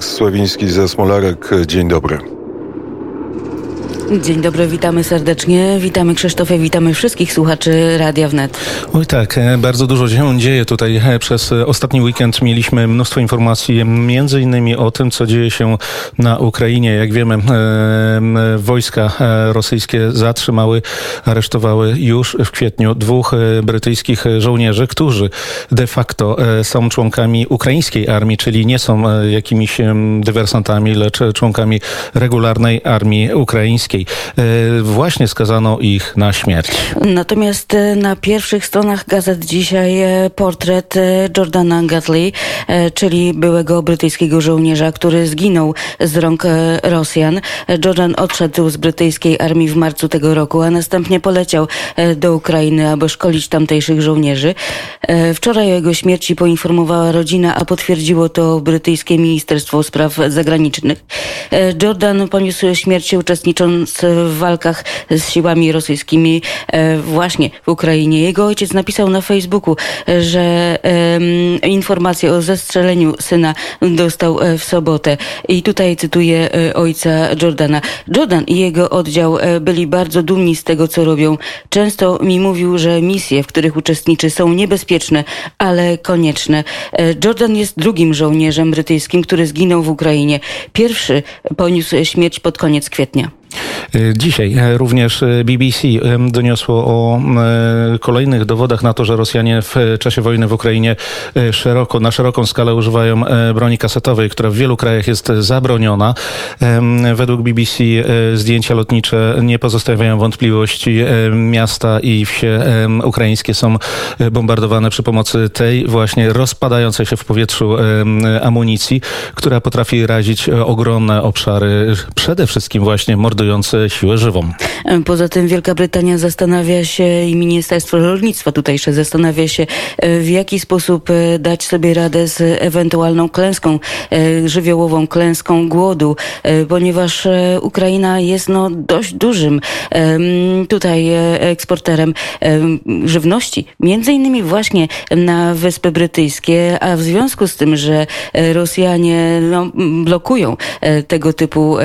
Sławiński ze Smolarek. Dzień dobry. Dzień dobry, witamy serdecznie. Witamy Krzysztofie, witamy wszystkich słuchaczy Radia Wnet. Oj tak, e, bardzo dużo się dzieje tutaj. E, przez ostatni weekend mieliśmy mnóstwo informacji, między innymi o tym, co dzieje się na Ukrainie. Jak wiemy, e, wojska rosyjskie zatrzymały, aresztowały już w kwietniu dwóch brytyjskich żołnierzy, którzy de facto są członkami ukraińskiej armii, czyli nie są jakimiś dywersantami, lecz członkami regularnej armii ukraińskiej. E, właśnie skazano ich na śmierć. Natomiast e, na pierwszych stronach gazet dzisiaj e, portret Jordana Gatley, czyli byłego brytyjskiego żołnierza, który zginął z rąk Rosjan. Jordan odszedł z brytyjskiej armii w marcu tego roku, a następnie poleciał do Ukrainy, aby szkolić tamtejszych żołnierzy. Wczoraj o jego śmierci poinformowała rodzina, a potwierdziło to brytyjskie Ministerstwo Spraw Zagranicznych. Jordan poniósł śmierć uczestnicząc w walkach z siłami rosyjskimi e, właśnie w Ukrainie. Jego ojciec napisał na Facebooku, że informację o zestrzeleniu syna dostał e, w sobotę. I tutaj cytuję e, ojca Jordana. Jordan i jego oddział byli bardzo dumni z tego, co robią. Często mi mówił, że misje, w których uczestniczy, są niebezpieczne, ale konieczne. Jordan jest drugim żołnierzem brytyjskim, który zginął w Ukrainie. Pierwszy poniósł śmierć pod koniec kwietnia. E, dzisiaj e, również e, BBC doniosło o kolejnych dowodach na to, że Rosjanie w czasie wojny w Ukrainie szeroko, na szeroką skalę używają broni kasetowej, która w wielu krajach jest zabroniona. Według BBC zdjęcia lotnicze nie pozostawiają wątpliwości. Miasta i wsie ukraińskie są bombardowane przy pomocy tej właśnie rozpadającej się w powietrzu amunicji, która potrafi razić ogromne obszary, przede wszystkim właśnie mordowania siłę żywą. Poza tym Wielka Brytania zastanawia się i Ministerstwo Rolnictwa tutejsze zastanawia się, e, w jaki sposób e, dać sobie radę z ewentualną klęską e, żywiołową, klęską głodu, ponieważ Ukraina jest no dość dużym tutaj eksporterem żywności, między innymi właśnie na Wyspy Brytyjskie, a w związku z tym, że Rosjanie no, blokują tego typu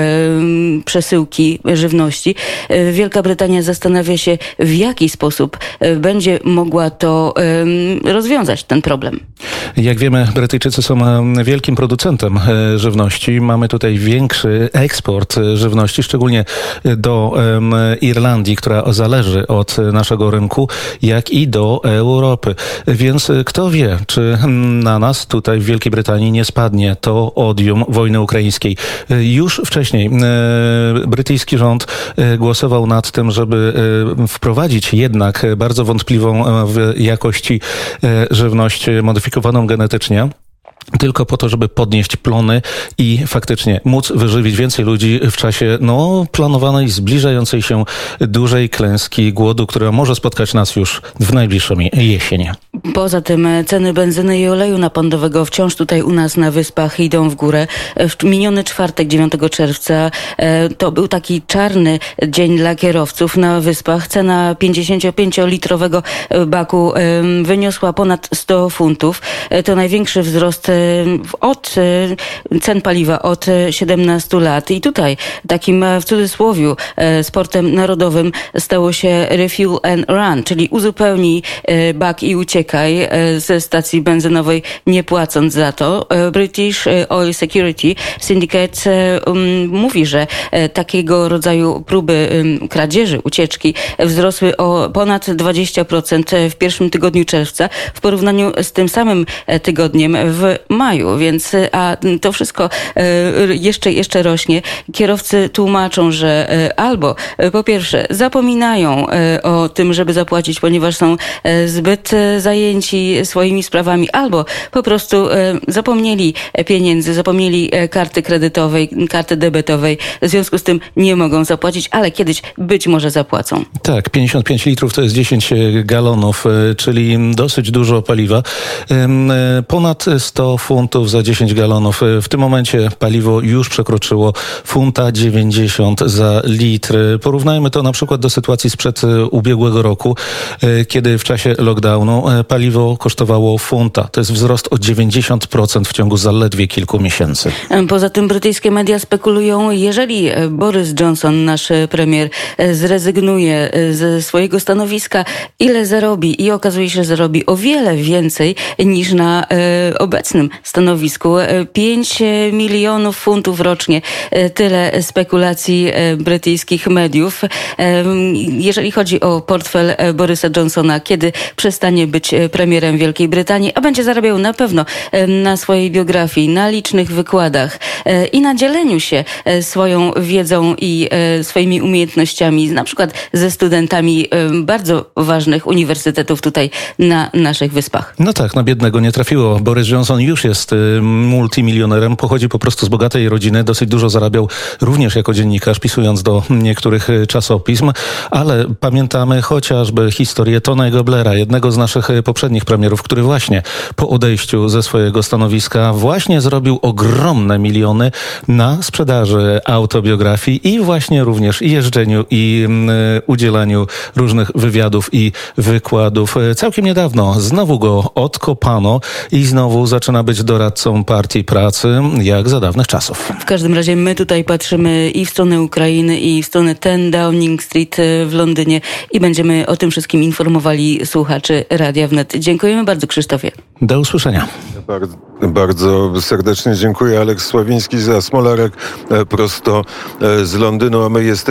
przesyłki żywności. E, Wielka Brytania zastanawia się, w jaki sposób e, będzie mogła to rozwiązać ten problem. Jak wiemy, Brytyjczycy są wielkim producentem e, żywności. Mamy tutaj większy eksport żywności, szczególnie do Irlandii, która zależy od naszego rynku, jak i do Europy. Więc kto wie, czy na nas tutaj w Wielkiej Brytanii nie spadnie to odium wojny ukraińskiej. Już wcześniej Brytyjczycy brytyjski rząd e, głosował nad tym, żeby e, wprowadzić jednak bardzo wątpliwą e, w jakości żywność modyfikowaną genetycznie tylko po to, żeby podnieść plony i faktycznie móc wyżywić więcej ludzi w czasie no, planowanej, zbliżającej się dużej klęski głodu, która może spotkać nas już w najbliższą jesień. Poza tym ceny benzyny i oleju napędowego wciąż tutaj u nas na wyspach idą w górę. W miniony czwartek, 9 czerwca, e, to był taki czarny dzień dla kierowców na wyspach. Cena 55-litrowego baku wyniosła ponad 100 funtów. E, to największy wzrost od cen paliwa od 17 lat. I tutaj takim e, w cudzysłowie e, sportem narodowym stało się refuel and run, czyli uzupełnij e, bak i uciekaj ze stacji benzynowej nie płacąc za to. British Oil Security Syndicate um, mówi, że takiego rodzaju próby kradzieży, ucieczki wzrosły o ponad 20% w pierwszym tygodniu czerwca w porównaniu z tym samym tygodniem w maju, więc a to wszystko e, jeszcze, jeszcze rośnie. Kierowcy tłumaczą, że e, albo e, po pierwsze zapominają o tym, żeby zapłacić, ponieważ są zbyt zajęci swoimi sprawami, albo po prostu zapomnieli pieniędzy, zapomnieli karty kredytowej, karty debetowej, w związku z tym nie mogą zapłacić, ale kiedyś być może zapłacą. Tak, 55 litrów to jest 10 galonów, czyli dosyć dużo paliwa. Ponad 100 100 funtów za 10 galonów. E, W tym momencie paliwo już przekroczyło funta 90 za litr. Porównajmy to na przykład do sytuacji sprzed e, ubiegłego roku, e, kiedy w czasie lockdownu e, paliwo kosztowało funta. To jest wzrost o 90% w ciągu zaledwie kilku miesięcy. Poza tym brytyjskie media spekulują, jeżeli e, Boris Johnson, nasz e, premier, e, zrezygnuje ze swojego stanowiska, ile zarobi i okazuje się, że zarobi o wiele więcej niż na obecnym stanowisku. E, 5 milionów funtów rocznie. Tyle spekulacji brytyjskich mediów. Jeżeli chodzi o portfel Borysa Johnsona, kiedy przestanie być premierem Wielkiej Brytanii, a będzie zarabiał na pewno e, na swojej biografii, na licznych wykładach e, i na dzieleniu się e, swoją wiedzą i e, swoimi umiejętnościami, na przykład ze studentami e, bardzo ważnych uniwersytetów tutaj na naszych wyspach. No tak, na biednego nie trafiło. Boris Johnson już jest y, multimilionerem, pochodzi po prostu z bogatej rodziny, dosyć dużo zarabiał również jako dziennikarz, pisując do niektórych y, czasopism, ale pamiętamy chociażby historię Tonego Blaira, jednego z naszych y, poprzednich premierów, który właśnie po odejściu ze swojego stanowiska właśnie zrobił ogromne miliony na sprzedaży autobiografii i właśnie również jeżdżeniu i mm, y, udzielaniu różnych wywiadów i wykładów. Y, Całkiem niedawno znowu go odkopano i znowu zaczyna być doradcą partii pracy, jak za dawnych czasów. W każdym razie my tutaj patrzymy i w stronę Ukrainy, i w stronę 10 Downing Street e, w Londynie i będziemy o tym wszystkim informowali słuchaczy Radia. Dziękujemy bardzo Krzysztofie. Do usłyszenia. Bardzo, bardzo serdecznie dziękuję. Aleks Sławiński za Smolarek e, prosto e, z Londynu, a my jesteśmy